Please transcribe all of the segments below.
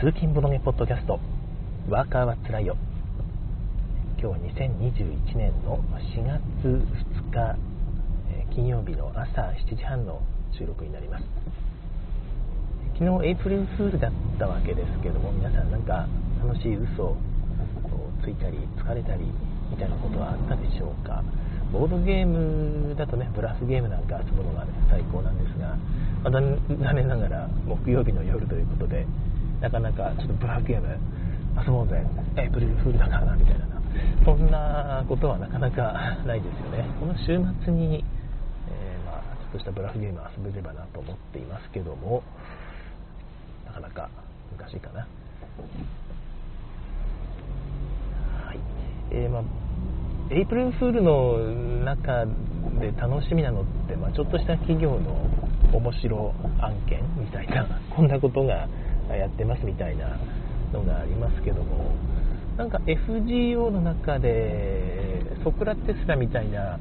通勤ボドゲポッドキャスト。ワーカーはつらいよ。今日は2021年の4月2日金曜日の朝7時半の収録になります。昨日エイプリルフールだったわけですけども皆さんなんか楽しい嘘をついたり疲れたりみたいなことはあったでしょうか？ボードゲームだとねブラフゲームなんか遊ぶのが、ね、最高なんですが、まあ、残念ながら木曜日の夜ということでなかなかちょっとブラフゲーム遊ぼうぜ。エイプリルフールだからなみたいな。そんなことはなかなかないですよね。この週末に、えー、まあ、ちょっとしたブラフゲーム遊べればなと思っていますけどもなかなか難しいかな。はい。えー、まあエイプリルフールの中で楽しみなのって、まあ、ちょっとした企業の面白案件みたいなこんなことがやってますみたいなのがありますけどもなんか FGO の中でソクラテスラみたいな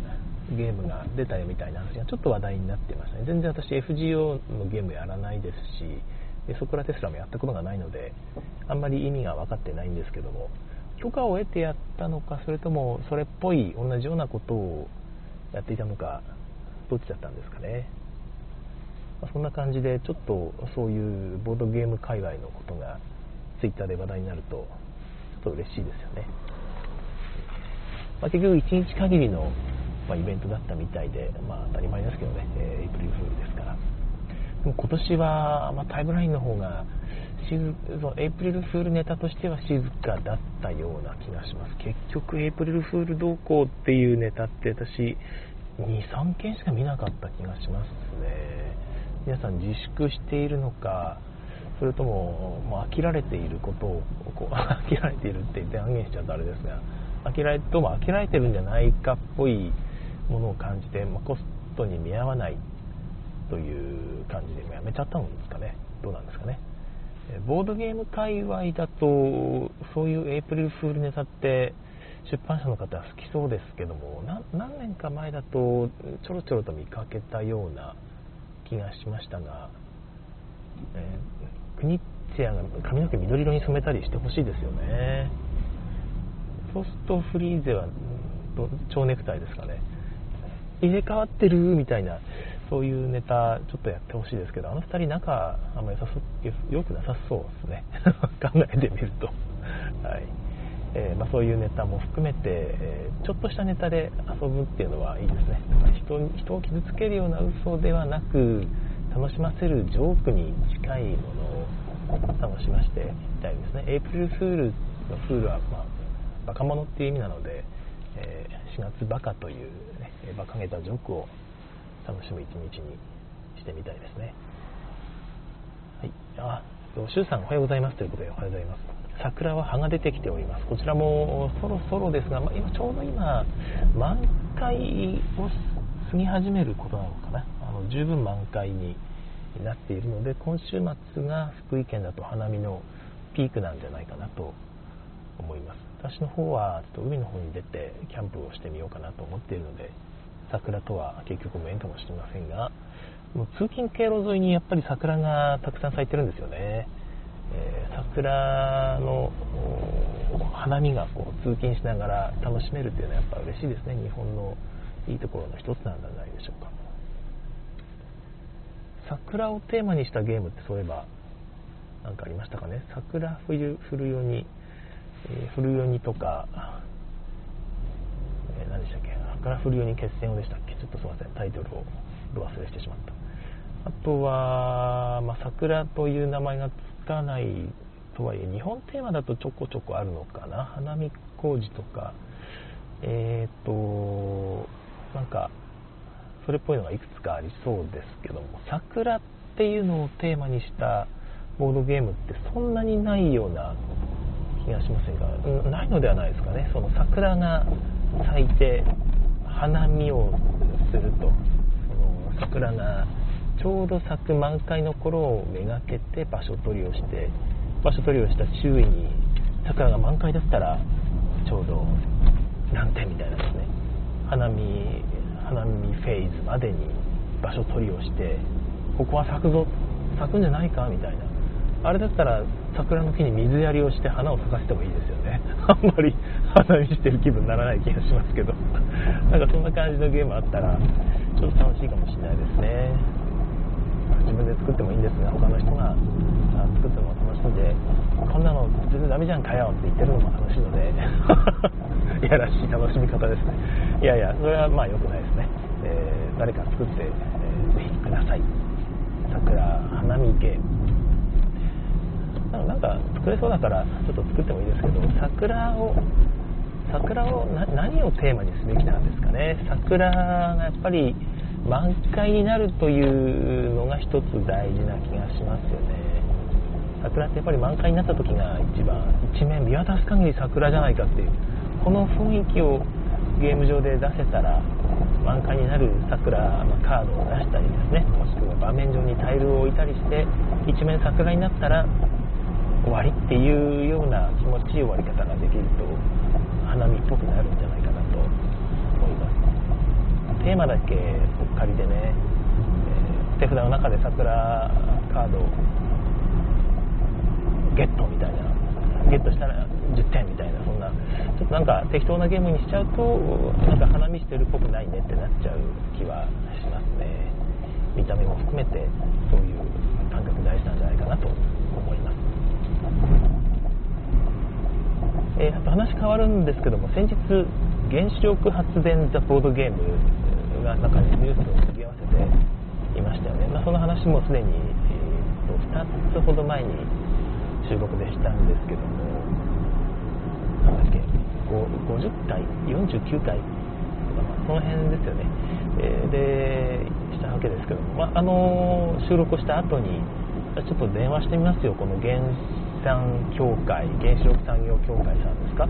ゲームが出たよみたいな話がちょっと話題になってましたね。全然私 FGO のゲームやらないですしソクラテスラもやったことがないのであんまり意味が分かってないんですけども許可を得てやったのかそれともそれっぽい同じようなことをやっていたのかどっちだったんですかね、ま、そんな感じでちょっとそういうボードゲーム界隈のことが Twitter で話題になるとちょっと嬉しいですよね、まあ、結局1日限りの、ま、イベントだったみたいで、まあ、当たり前ですけどね、えー、エイプリルフールですから。でも今年は、まタイムラインの方がエイプリルフールネタとしては静かだったような気がします。結局エイプリルフール動向っていうネタって私23件しか見なかった気がしますね。皆さん自粛しているのかそれとももう飽きられていることをこう 飽きられているって言って断言しちゃうとあれですが飽きられとも飽きられてるんじゃないかっぽいものを感じて、まあ、コストに見合わないという感じでやめちゃったんですかね。どうなんですかね。ボードゲーム界隈だとそういうエイプリルフールネタって出版社の方は好きそうですけども何年か前だとちょろちょろと見かけたような気がしましたが、えー、クニッツェアが髪の毛緑色に染めたりしてほしいですよね。そうするとフリーゼは蝶ネクタイですかね。入れ替わってるみたいなそういうネタちょっとやってほしいですけどあの2人仲あんまり良くなさそうですね。考えてみると、えー、まあ、そういうネタも含めて、えー、ちょっとしたネタで遊ぶっていうのはいいですね人人を傷つけるような嘘ではなく楽しませるジョークに近いものを楽しませていたいですねエイプリルフールのフールは、まあ、バカ者っていう意味なので、えー、4月バカという、ね、馬鹿げたジョークを楽しむ一日にしてみたいですね。はい。あ、シュウさんおはようございますということでおはようございます。桜は葉が出てきております。こちらもそろそろですが、まあ、今ちょうど今、満開を過ぎ始めることなのかな。あの十分満開になっているので、今週末が福井県だと花見のピークなんじゃないかなと思います。私の方はちょっと海の方に出てキャンプをしてみようかなと思っているので、桜とは結局無縁かもしれませんがもう通勤経路沿いにやっぱり桜がたくさん咲いてるんですよね、桜の花見がこう通勤しながら楽しめるというのはやっぱ嬉しいですね日本のいいところの一つなんじゃないでしょうか。桜をテーマにしたゲームってそういえば何かありましたかね？桜冬降るように、えー、降るようにとか、えー、何でしたっけ？から降るように決戦をでしたっけ？ちょっとすいませんタイトルを忘れしてしまった。あとは、まあ、桜という名前がかないとはいえ日本テーマだとちょこちょこあるのかな。花見工事とか。えっ、ー、となんかそれっぽいのがいくつかありそうですけども桜っていうのをテーマにしたボードゲームってそんなにないような気がしませんがないのではないですかね。その桜が咲いて花見をするとその桜がちょうど咲く満開の頃をめがけて場所取りをして場所取りをした周囲に桜が満開だったらちょうど何点みたいなですね花見花見フェーズまでに場所取りをしてここは咲くぞ咲くんじゃないかみたいな。あれだったら桜の木に水やりをして花を咲かせてもいいですよね。あんまり花見してる気分にならない気がしますけど。なんかそんな感じのゲームあったらちょっと楽しいかもしれないですね。自分で作ってもいいんですが他の人が作っても楽しんでこんなの全然ダメじゃんかよって言ってるのも楽しいので いやらしい楽しみ方ですね。いやいやそれはまあ良くないですね、えー、誰か作って、えー、ぜひください。桜花見池なんか作れそうだからちょっと作ってもいいですけど桜を桜を何をテーマにすべきなんですかね。桜がやっぱり満開になるというのが一つ大事な気がしますよね。桜ってやっぱり満開になった時が一番一面見渡す限り桜じゃないかっていう。この雰囲気をゲーム上で出せたら満開になる桜、ま、カードを出したりですね。もしくは場面上にタイルを置いたりして一面桜になったら終わりっていうような気持ちいい終わり方ができると花見っぽくなるんじゃないかテーマだけお借りでね、えー、手札の中で桜カードをゲットみたいなゲットしたら10点みたいなそんなちょっとなんか適当なゲームにしちゃうとなんか花見してるっぽくないねってなっちゃう気はしますね。見た目も含めてそういう感覚大事なんじゃないかなと思います。えー、と話変わるんですけども先日原子力発電ザボードゲームが中にニュースを取り合わせていましたよね、まあ、その話もすでに、えー、と2つほど前に収録でしたんですけども、なんだっけ、50回、49回とか、まあ、その辺ですよね、えー、で、したわけですけども、まあ、あの収録した後に、ちょっと電話してみますよ、この原産協会、原子力産業協会さんですか、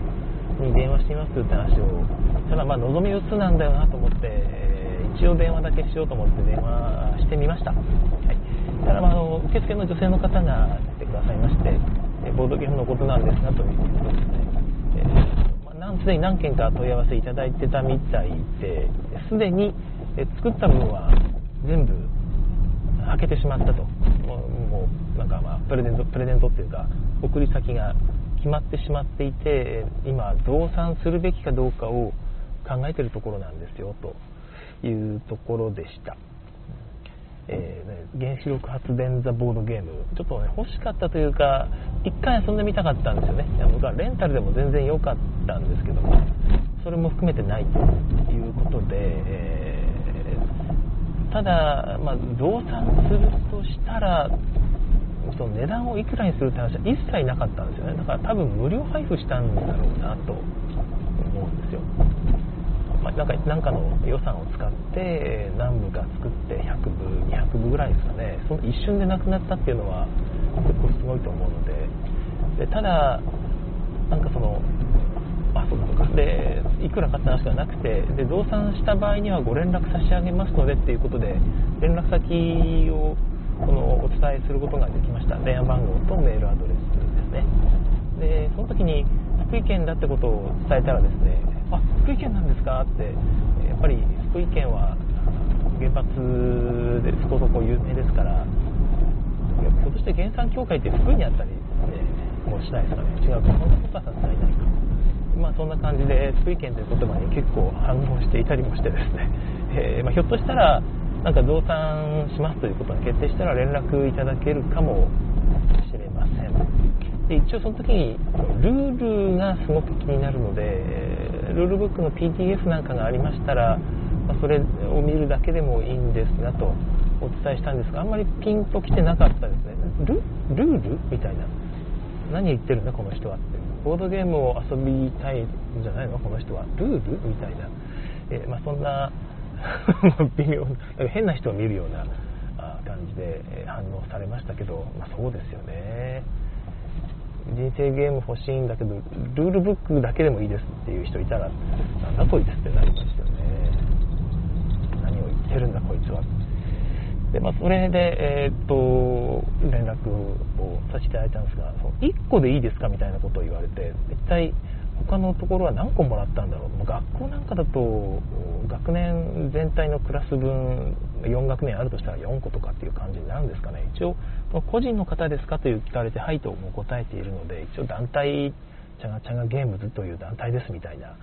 に電話してみますって話を、ただ、まあ、望み薄なんだよなと思って、一応電話だけしようと思って電話してみました。はい。ただ、まあ、の受付の女性の方が来てくださいまして、えボードゲームのことなんですがということですね、え、まあ、すでに何件か問い合わせいただいてたみたいですでに、え作った分は全部開けてしまったと。もうなんかまあプレゼントプレゼントっていうか送り先が決まってしまっていて今増産するべきかどうかを考えてるところなんですよというところでした。えー、ね、原子力発電ザボードゲームちょっとね欲しかったというか1回遊んでみたかったんですよね僕はレンタルでも全然良かったんですけどもそれも含めてないということで、えー、ただ、まあ、増産するとしたらその値段をいくらにするって話は一切なかったんですよね。だから多分無料配布したんだろうなと思うんですよ。まあ、なんかなんかの予算を使って何部か作って100部200部ぐらいですかね。その一瞬でなくなったっていうのは結構すごいと思うので。でただなんかそのあそうか。でいくらかって話ではなくてで増産した場合にはご連絡差し上げますのでっていうことで連絡先をこのお伝えすることができました電話番号とメールアドレスですね。でその時に福井県だってことを伝えたらですねあ福井県なんですか？ってやっぱり福井県は原発でそこそこ有名ですからひょっとして原産協会って福井にあったり、えもうしないですかね？違うかそんなことはさすがにないか？まあそんな感じで福井県という言葉に結構反応していたりもしてですね、えー、まあ、ひょっとしたらなんか増産しますということが決定したら連絡いただけるかもしれません。で一応その時にルールがすごく気になるのでルールブックの PDF なんかがありましたら、まあ、それを見るだけでもいいんですがとお伝えしたんですがあんまりピンときてなかったですね。ルルールみたいな。何言ってるんだこの人はって。ボードゲームを遊びたいんじゃないのこの人は。ルールみたいな、えー、まあ、そんな微妙な変な人を見るような感じで反応されましたけど、まあ、そうですよね。人生ゲーム欲しいんだけどルールブックだけでもいいですっていう人いたらなんだこいつってなりましたよね。何を言ってるんだこいつは。で、まあ、それで、えー、っと連絡をさせていただいたんですがその1個でいいですかみたいなことを言われて一体他のところは何個もらったんだろう。学校なんかだと学年全体のクラス分4学年あるとしたら4個とかっていう感じになるんですかね。一応個人の方ですかという聞かれてはいとも答えているので一応団体チャガチャガゲームズという団体ですみたいな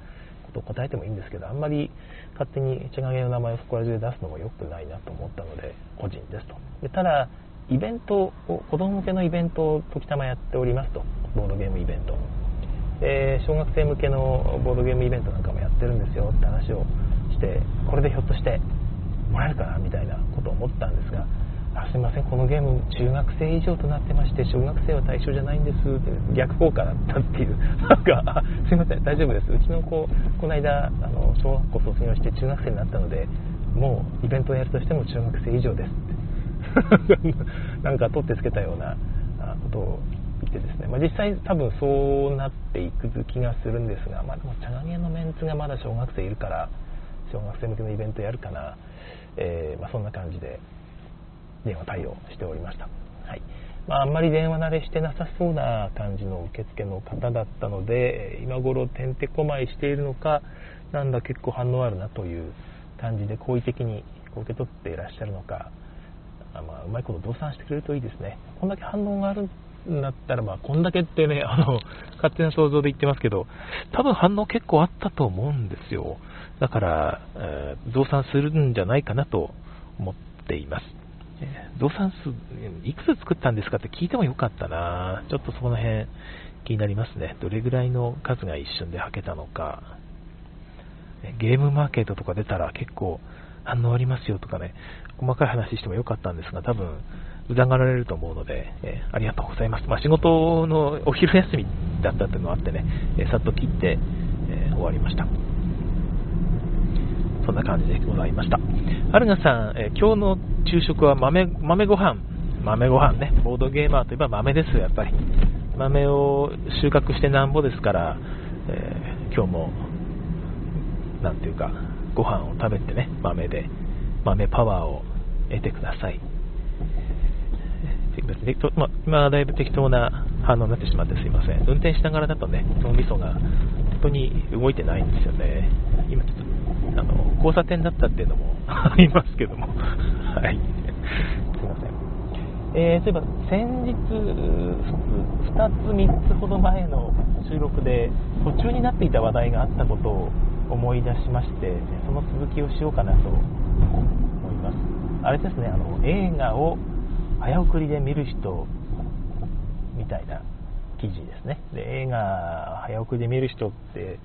ことを答えてもいいんですけどあんまり勝手にチャガゲーの名前をそこら中で出すのも良くないなと思ったので個人ですと。でただイベントを子供向けのイベントを時たまやっておりますと。ボードゲームイベント。で小学生向けのボードゲームイベントなんかもやってるんですよって話をしてこれでひょっとしてもらえるかなみたいなことを思ったんですがあすいませんこのゲーム中学生以上となってまして小学生は対象じゃないんですって逆効果だったっていうなんかすいません大丈夫です。うちの子この間あの小学校卒業して中学生になったのでもうイベントをやるとしても中学生以上ですって。なんか取ってつけたようなことをてですね、まあ、実際多分そうなっていく気がするんですが、まあ、でも茶影のメンツがまだ小学生いるから小学生向けのイベントやるかな、えー、まあ、そんな感じで電話対応しておりました、はいまあ、あんまり電話慣れしてなさそうな感じの受付の方だったので今頃てんてこまいしているのかなんだ結構反応あるなという感じで好意的に受け取っていらっしゃるのかまあ、うまいこと動産してくれるといいですね。こんだけ反応があるんだったら、まあ、こんだけってね、あの、勝手な想像で言ってますけど、多分反応結構あったと思うんですよ。だから、えー、増産するんじゃないかなと思っています。えー、増産数、いくつ作ったんですかって聞いてもよかったなちょっとそこの辺気になりますね。どれぐらいの数が一瞬で履けたのか。ゲームマーケットとか出たら結構反応ありますよとかね、細かい話してもよかったんですが、多分、疑われると思うので、えー、ありがとうございます。まあ、仕事のお昼休みだったっていうのがあってね、えー、さっと切って、えー、終わりました。そんな感じでございました。アルガさん、え今日の昼食は豆豆ご飯豆ご飯ね、ボードゲーマーといえば豆ですよ、やっぱり。豆を収穫してなんぼですから、え今日も、なんていうか、ご飯を食べてね、豆で、豆パワーを得てください。適当まあ、今はだいぶ適当な反応になってしまってすいません。運転しながらだとね、脳みそが本当に動いてないんですよね。今ちょっと、あの、交差点だったっていうのも ありますけども。はい。すいません。えー、そういえば先日、2つ、3つほど前の収録で途中になっていた話題があったことを思い出しましてその続きをしようかなと思いますあれですねあの映画を早送りで見る人みたいな記事ですねで映画早送りで見る人って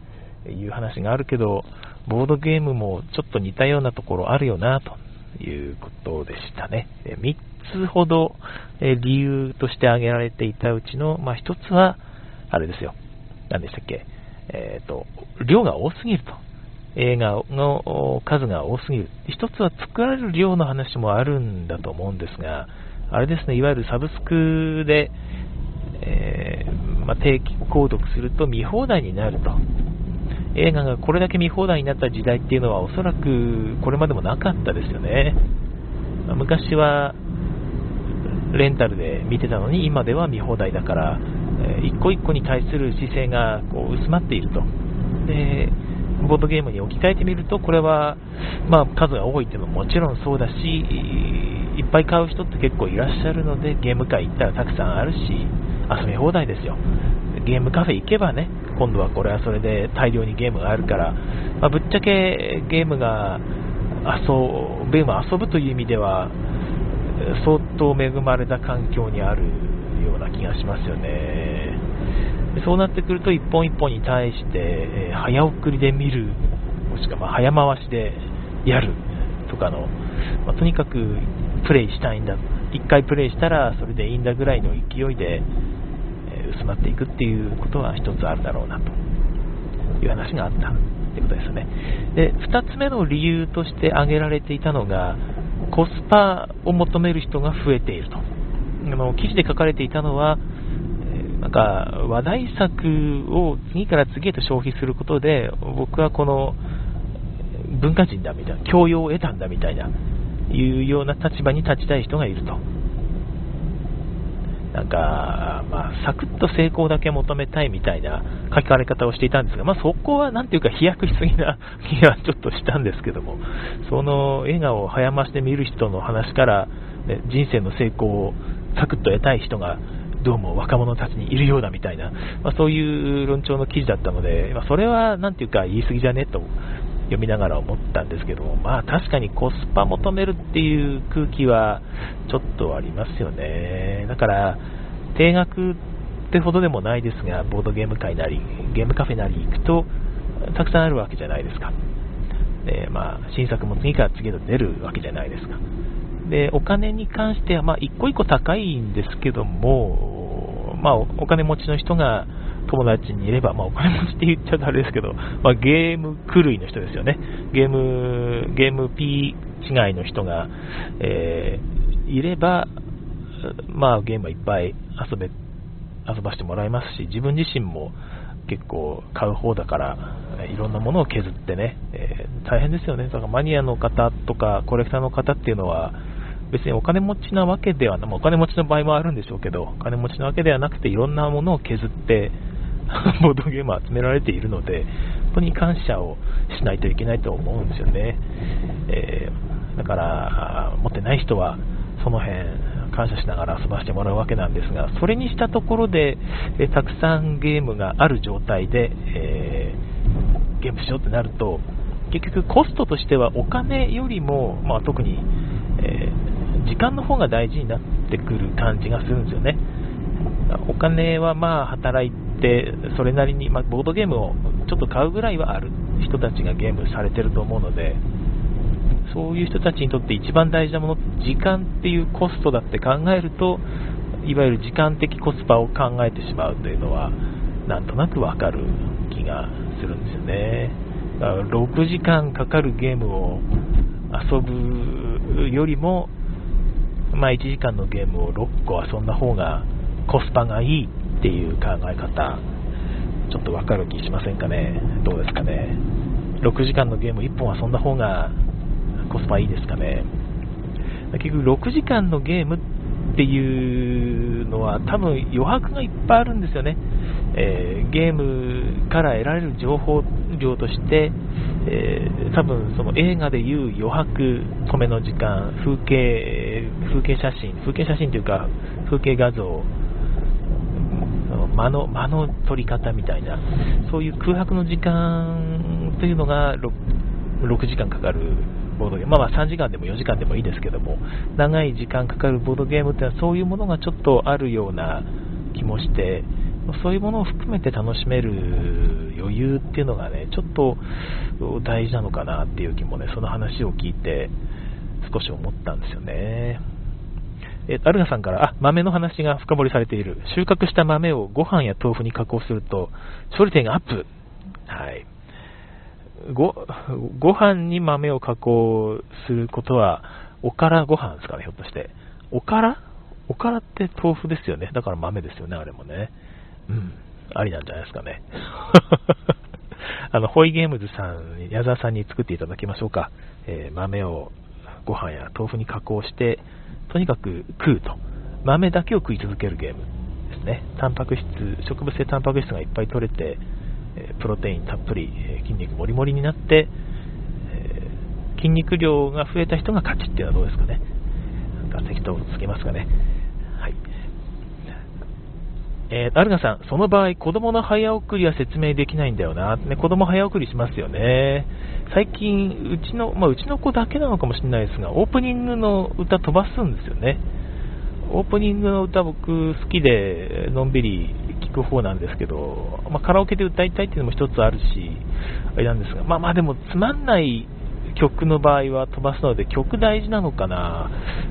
いう話があるけどボードゲームもちょっと似たようなところあるよなということでしたね3つほど理由として挙げられていたうちの、まあ、1つはあれですよ何でしたっけ？えーと、量が多すぎると。映画の数が多すぎる。一つは作られる量の話もあるんだと思うんですが、あれですね、いわゆるサブスクで、えー、まあ、定期購読すると見放題になると。映画がこれだけ見放題になった時代っていうのはおそらくこれまでもなかったですよね。昔はレンタルで見てたのに今では見放題だからえ一個一個に対する姿勢がこう薄まっていると。でボードゲームに置き換えてみると、これは、まあ、数が多いっていうのももちろんそうだし、いっぱい買う人って結構いらっしゃるので、ゲーム会行ったらたくさんあるし、遊び放題ですよ。ゲームカフェ行けばね、今度はこれはそれで大量にゲームがあるから、まあ、ぶっちゃけゲームが遊ぶ、遊ぶという意味では、相当恵まれた環境にあるような気がしますよね。そうなってくると、一本一本に対して、早送りで見る、もしくはま早回しでやるとかの、まあ、とにかくプレイしたいんだ、1回プレイしたらそれでいいんだぐらいの勢いで、えー、薄まっていくっていうことは一つあるだろうなという話があったってことですね。で、2つ目の理由として挙げられていたのが、コスパを求める人が増えていると。あの記事で書かれていたのは、なんか話題作を次から次へと消費することで、僕はこの文化人だみたいな、教養を得たんだみたいな、いうような立場に立ちたい人がいると。なんか、まあ、サクッと成功だけ求めたいみたいな書かれ方をしていたんですが、まあ、そこはなんていうか飛躍しすぎな 気がちょっとしたんですけども、その笑顔を早まして見る人の話から、ね、人生の成功をサクッと得たい人がどうも若者たちにいるようだみたいな、まあ、そういう論調の記事だったので、まあ、それはなんていうか言い過ぎじゃねと読みながら思ったんですけども、まあ確かにコスパ求めるっていう空気はちょっとありますよね。だから、定額ってほどでもないですが、ボードゲーム会なり、ゲームカフェなり行くと、たくさんあるわけじゃないですか。で、まあ、新作も次から次へと出るわけじゃないですか。で、お金に関しては、まあ、一個一個高いんですけども、まあ、お金持ちの人が友達にいれば、まあ、お金持ちって言っちゃうとあれですけど、まあ、ゲーム狂いの人ですよね。ゲーム、ゲーム P 違いの人が、えー、いれば、まあ、ゲームはいっぱい遊べ、遊ばせてもらいますし、自分自身も結構買う方だから、いろんなものを削ってね、えー、大変ですよね。だからマニアの方とかコレクターの方っていうのは、別にお金持ちなわけではな、お金持ちの場合もあるんでしょうけど、お金持ちなわけではなくて、いろんなものを削って、ボードゲームを集められているので、本当に感謝をしないといけないと思うんですよね。えー、だから、持ってない人は、その辺、感謝しながら遊ばせてもらうわけなんですが、それにしたところで、えたくさんゲームがある状態で、えー、ゲームしようってなると、結局コストとしてはお金よりも、まあ、特に、えー、時間の方が大事になってくる感じがするんですよね。お金はまあ働いて、それなりに、まあ、ボードゲームをちょっと買うぐらいはある人たちがゲームされてると思うので、そういう人たちにとって一番大事なもの時間っていうコストだって考えると、いわゆる時間的コスパを考えてしまうというのは、なんとなくわかる気がするんですよね。だから6時間かかるゲームを遊ぶよりも、まあ、1時間のゲームを6個遊んだ方がコスパがいいっていう考え方、ちょっとわかる気しませんかね？どうですかね？6時間のゲーム1本遊んだ方がコスパいいですかね？結局6時間のゲームっていうのは多分余白がいっぱいあるんですよね。えー、ゲームから得られる情報量として、えー、多分その映画でいう余白、止めの時間、風景、風景写真、風景写真というか風景画像、間の間の取り方みたいな、そういう空白の時間というのが 6, 6時間かかるボードゲーム、まあ、まあ3時間でも4時間でもいいですけども、長い時間かかるボードゲームっていうのはそういうものがちょっとあるような気もして、そういうものを含めて楽しめる余裕っていうのがね、ちょっと大事なのかなっていう気もね、その話を聞いて少し思ったんですよね。えアルガさんから、あ、豆の話が深掘りされている。収穫した豆をご飯や豆腐に加工すると、処理点がアップ。はい。ご、ご飯に豆を加工することは、おからご飯ですかね、ひょっとして。おから？おからって豆腐ですよね。だから豆ですよね、あれもね。うん。ありなんじゃないですかね。あの、ホイゲームズさん、矢沢さんに作っていただきましょうか。えー、豆をご飯や豆腐に加工して、とにかく食うと。豆だけを食い続けるゲームですね。タンパク質、植物性タンパク質がいっぱい取れて、プロテインたっぷり、筋肉もりもりになって、筋肉量が増えた人が勝ちっていうのはどうですかね。なんか適当つけますかね。はい。えー、アルガさん、その場合、子供の早送りは説明できないんだよな。ね、子供早送りしますよね。最近、うちの、まあ、うちの子だけなのかもしれないですが、オープニングの歌飛ばすんですよね。オープニングの歌僕好きで、のんびり聴く方なんですけど、まあ、カラオケで歌いたいっていうのも一つあるし、あれなんですが、まあまあでもつまんない曲の場合は飛ばすので曲大事なのかな、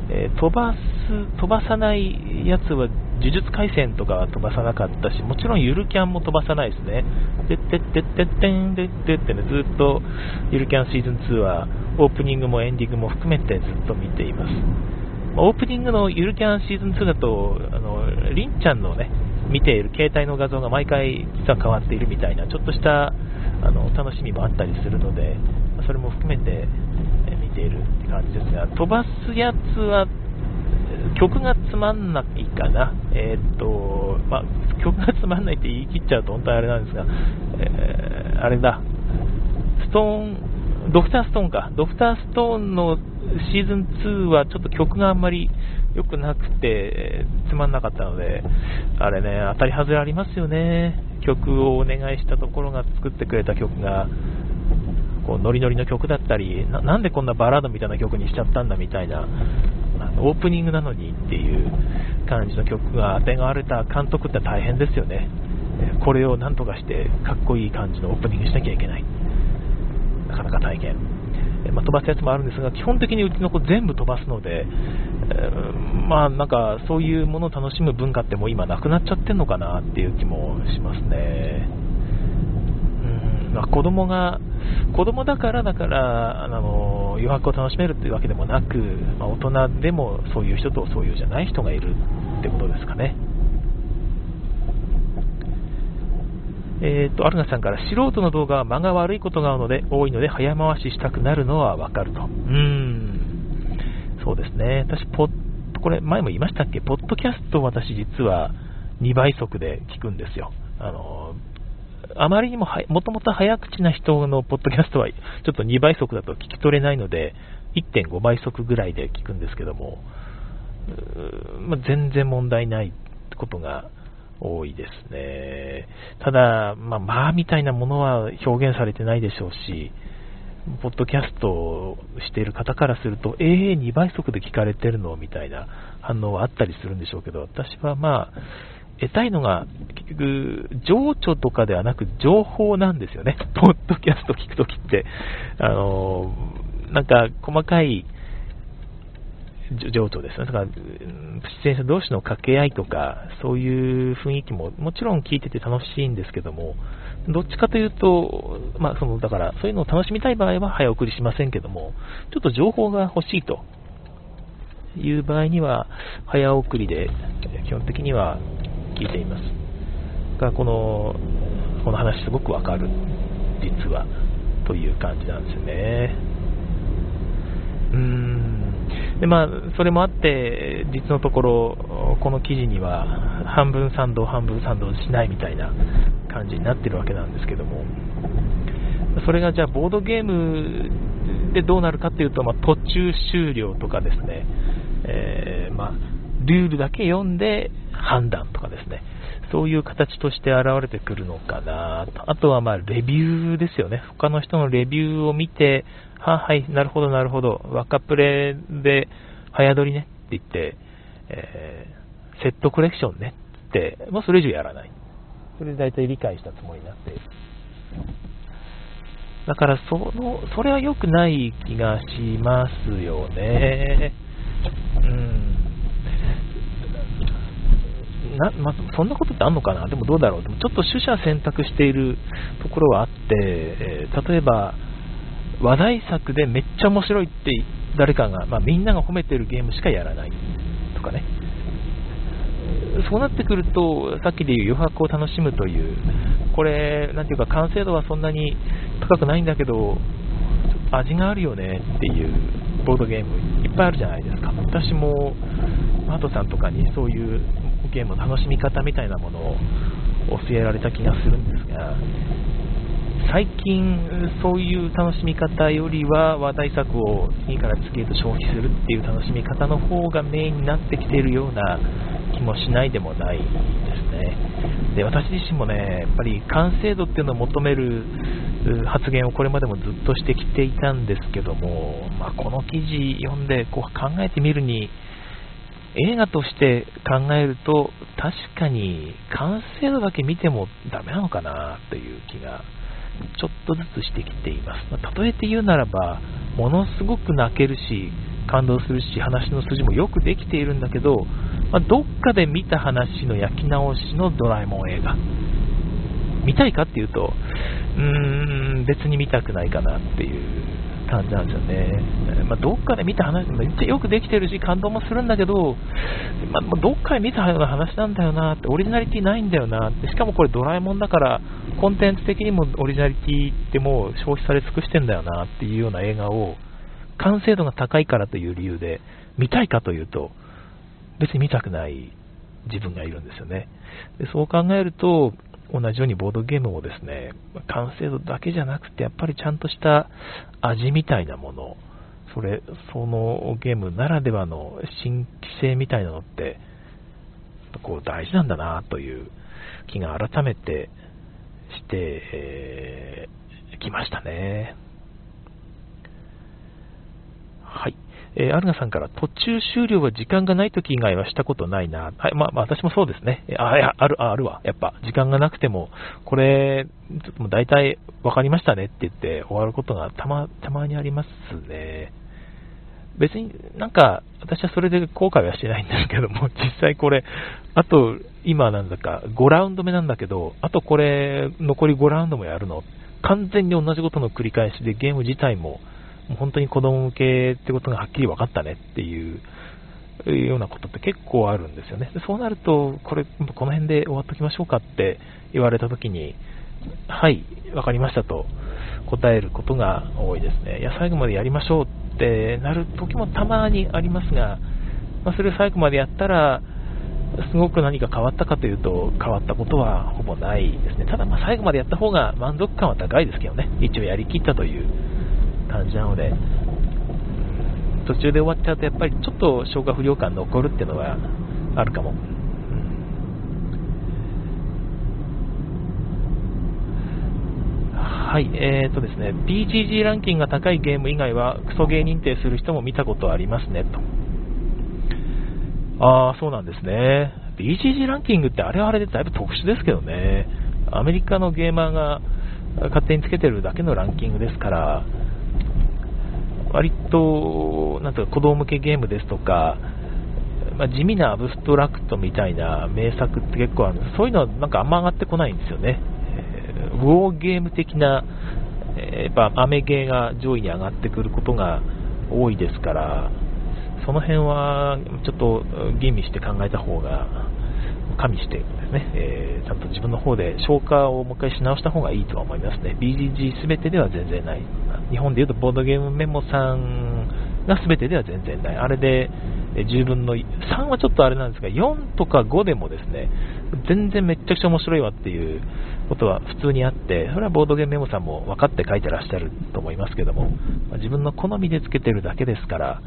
えー、飛ばす、飛ばさないやつは呪術廻戦とかは飛ばさなかったし、もちろんゆるキャンも飛ばさないですね。でってってってってんでってってね、ずっとゆるキャンシーズン2はオープニングもエンディングも含めてずっと見ています。オープニングのゆるキャンシーズン2だと、あの、りんちゃんのね、見ている携帯の画像が毎回実は変わっているみたいな、ちょっとしたあの楽しみもあったりするので、それも含めて見ているって感じですが、飛ばすやつは曲がつまんないかな。えー、っと、まあ、曲がつまんないって言い切っちゃうと本当にあれなんですが、えー、あれだ、ストーン、ドクターストーンか。ドクターストーンのシーズン2はちょっと曲があんまり良くなくて、つまんなかったので、あれね、当たり外れありますよね。曲をお願いしたところが作ってくれた曲が、こうノリノリの曲だったりな、なんでこんなバラードみたいな曲にしちゃったんだみたいな、オープニングなのにっていう感じの曲が当てがわれた監督って大変ですよね。これをなんとかしてかっこいい感じのオープニングしなきゃいけない。なかなか大変。まあ、飛ばすやつもあるんですが、基本的にうちの子全部飛ばすので、えー、まあなんかそういうものを楽しむ文化ってもう今なくなっちゃってるのかなっていう気もしますね。うんまあ、子供が子供だからだからあの余白を楽しめるというわけでもなく、まあ、大人でもそういう人とそういうじゃない人がいるってことですかね。えーと、アルガさんから素人の動画は間が悪いことがあるので多いので早回ししたくなるのはわかると。うーん、そうですね。私、ポッこれ前も言いましたっけ？ポッドキャストを私実は2倍速で聞くんですよ。あのあまりにももともと早口な人のポッドキャストはちょっと2倍速だと聞き取れないので1.5倍速ぐらいで聞くんですけども、まあ、全然問題ないことが多いですね。ただ、まあ、まあみたいなものは表現されてないでしょうし、ポッドキャストをしている方からすると、ええー、2倍速で聞かれてるのみたいな反応はあったりするんでしょうけど、私はまあ、得たいのが、結局、情緒とかではなく情報なんですよね。ポッドキャスト聞くときって。あの、なんか細かい情緒ですね。だから、出演者同士の掛け合いとか、そういう雰囲気ももちろん聞いてて楽しいんですけども、どっちかというと、まあ、その、だから、そういうのを楽しみたい場合は早送りしませんけども、ちょっと情報が欲しいという場合には、早送りで基本的には聞いています。が、この、この話すごくわかる、実は、という感じなんですよね。うーん。でまあ、それもあって、実のところ、この記事には半分賛同、半分賛同しないみたいな感じになってるわけなんですけども、それがじゃあ、ボードゲームでどうなるかというと、まあ、途中終了とかですね、えー、まあ、ルールだけ読んで判断とかですね、そういう形として現れてくるのかなとあとはまあレビューですよね。他の人のレビューを見て、ははい、なるほど、なるほど、若プレで早撮りねって言って、えー、セットコレクションねって、もうそれ以上やらない。それで大体理解したつもりになっている。だからその、それは良くない気がしますよね。うん。なまそんなことってあんのかな？でもどうだろう？でもちょっと取捨選択しているところはあって、えー、例えば、話題作でめっちゃ面白いって誰かが、まあ、みんなが褒めてるゲームしかやらないとかね。そうなってくると、さっきで言う余白を楽しむという、これ、なんていうか完成度はそんなに高くないんだけど、味があるよねっていうボードゲームいっぱいあるじゃないですか。私も、マートさんとかにそういうゲームの楽しみ方みたいなものを教えられた気がするんですが、最近そういう楽しみ方よりは話題作を次から次へと消費するっていう楽しみ方の方がメインになってきているような気もしないでもないですね。で私自身もね、やっぱり完成度っていうのを求める発言をこれまでもずっとしてきていたんですけども、まあ、この記事読んでこう考えてみるに、映画として考えると確かに完成度だけ見てもダメなのかなという気がちょっとずつしてきています。まあ、例えて言うならば、ものすごく泣けるし、感動するし、話の筋もよくできているんだけど、まあ、どっかで見た話の焼き直しのドラえもん映画。見たいかっていうと、うーん、別に見たくないかなっていう感じなんですよね。まあ、どっかで見た話、めっちゃよくできてるし、感動もするんだけど、まあ、どっかで見たような話なんだよなって、オリジナリティないんだよなって、しかもこれドラえもんだから、コンテンツ的にもオリジナリティってもう消費され尽くしてんだよなっていうような映画を、完成度が高いからという理由で見たいかというと、別に見たくない自分がいるんですよね。でそう考えると、同じようにボードゲームもですね、完成度だけじゃなくて、やっぱりちゃんとした味みたいなもの、それ、そのゲームならではの新規性みたいなのって、こう大事なんだなという気が改めてして、えー、きましたね。はい。えー、アルナさんから途中終了は時間がない時以外はしたことないな。はい、まあ、まあ、私もそうですね。あ、いや、ある、あるわ。やっぱ、時間がなくても、これ、もう大体分かりましたねって言って終わることがたま、たまにありますね。別になんか、私はそれで後悔はしてないんですけども、実際これ、あと、今なんだか、5ラウンド目なんだけど、あとこれ、残り5ラウンドもやるの完全に同じことの繰り返しで、ゲーム自体も、本当に子供向けってことがはっきり分かったねっていうようなことって結構あるんですよね。でそうなると、これ、この辺で終わっときましょうかって言われたときに、はい、分かりましたと答えることが多いですね。いや、最後までやりましょうってなる時もたまにありますが、まあ、それを最後までやったら、すごく何か変わったかというと、変わったことはほぼないですね。ただ、ま最後までやった方が満足感は高いですけどね。一応やりきったという感じなので、途中で終わっちゃうと、やっぱりちょっと消化不良感残るっていうのはあるかも。はい、えーとですね、BGG ランキングが高いゲーム以外はクソゲー認定する人も見たことありますね、と。ああ、そうなんですね。BGG ランキングってあれはあれでだいぶ特殊ですけどね。アメリカのゲーマーが勝手につけてるだけのランキングですから、割と、なんとか子供向けゲームですとか、まあ、地味なアブストラクトみたいな名作って結構あるそういうのはなんかあんま上がってこないんですよね。ウォーゲーム的な、えやっぱアメゲーが上位に上がってくることが多いですから、その辺はちょっと吟味して考えた方が、加味してですね、えー、ちゃんと自分の方で消化をもう一回し直した方がいいとは思いますね。BGG 全てでは全然ない。日本でいうとボードゲームメモさんが全てでは全然ない。あれで10分の3はちょっとあれなんですが、4とか5でもですね、全然めっちゃくちゃ面白いわっていうことは普通にあって、それはボードゲームメモさんも分かって書いてらっしゃると思いますけども、ま、自分の好みでつけてるだけですから、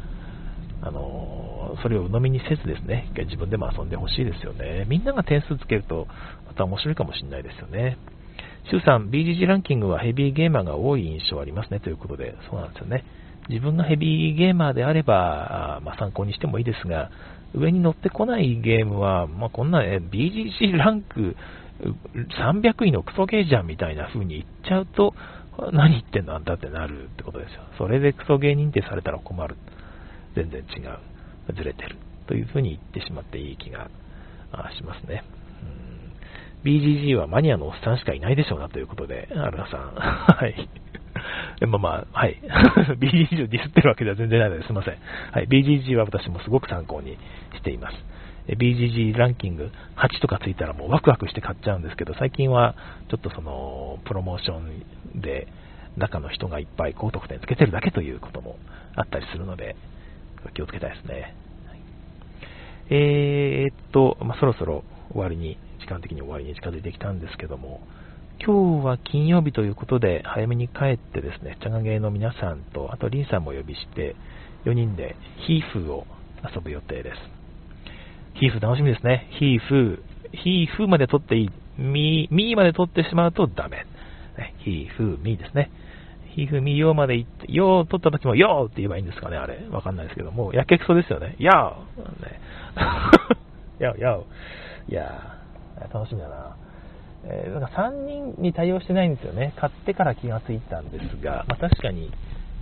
あのそれを鵜呑みにせずですね、一回自分でも遊んでほしいですよね。みんなが点数つけると、また面白いかもしれないですよね。シュウさん、BGG ランキングはヘビーゲーマーが多い印象ありますねということで、そうなんですよね。自分がヘビーゲーマーであれば、まあ、参考にしてもいいですが、上に乗ってこないゲームは、まあ、こんな、ね、BGC ランク300位のクソゲーじゃんみたいな風に言っちゃうと、何言ってんのあんたってなるってことですよ。それでクソゲー認定されたら困る。全然違う。ずれてる。という風に言ってしまっていい気がしますね。BGG はマニアのおっさんしかいないでしょうなということで、アルナさん。はい。まあまあ、はい。BGG をディスってるわけでは全然ないのですいません。はい。BGG は私もすごく参考にしています。BGG ランキング8とかついたらもうワクワクして買っちゃうんですけど、最近はちょっとその、プロモーションで中の人がいっぱい高得点つけてるだけということもあったりするので、気をつけたいですね。えー、っと、まあ、そろそろ終わりに、時間的に終わりに近づいてきたんですけども、今日は金曜日ということで、早めに帰ってですね、チャガゲーの皆さんと、あとリンさんもお呼びして、4人でヒーフーを遊ぶ予定です。ヒーフー楽しみですね。ヒーフー、ヒーフーまで取っていい。ミー、ミーまで取ってしまうとダメ。ね、ヒーフー、ミーですね。ヒーフー、ミー、ヨーまで行って、ヨー取った時もヨーって言えばいいんですかね、あれ。わかんないですけども、やけくそですよね。ヤー、ね、ヤー、ヤー。いやー、楽しみだな。えー、なんか3人に対応してないんですよね。買ってから気がついたんですが、まあ、確かに、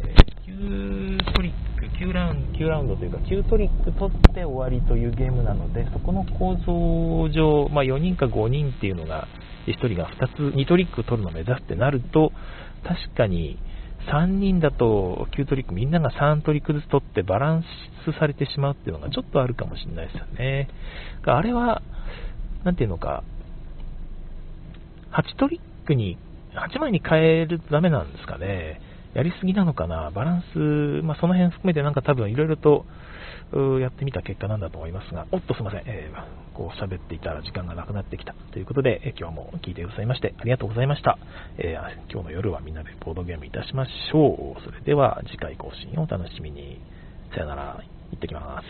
えー、9トリック、9ラウンド、9ラウンドというか、9トリック取って終わりというゲームなので、そこの構造上、まあ、4人か5人っていうのが、1人が2つ、2トリック取るのを目指すってなると、確かに、3人だと9トリックみんなが3トリックずつ取ってバランスされてしまうっていうのがちょっとあるかもしれないですよね。あれは、なんていうのか、8トリックに、8枚に変えるとダメなんですかね。やりすぎなのかな。バランス、まあ、その辺含めてなんか多分いろいろとやってみた結果なんだと思いますが、おっとすいません、えー、こう喋っていたら時間がなくなってきたということで、え今日も聞いてくださいましてありがとうございました、えー、今日の夜はみんなでボードゲームいたしましょう。それでは次回更新をお楽しみに。さよなら、行ってきます。